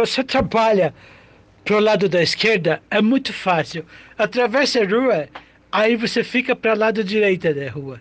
Você trabalha pro lado da esquerda, é muito fácil. Atravessa a rua, aí você fica para o lado direito da rua.